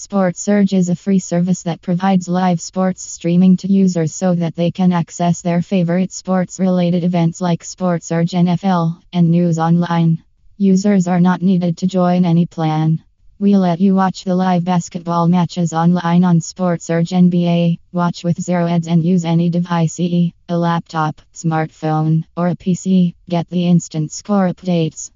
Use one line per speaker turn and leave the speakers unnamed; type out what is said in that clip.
Sportsurge is a free service that provides live sports streaming to users so that they can access their favorite sports related events like Sportsurge NFL and News Online. Users are not needed to join any plan. We let you watch the live basketball matches online on Sportsurge NBA. Watch with zero ads and use any device, a laptop, smartphone, or a PC. Get the instant score updates.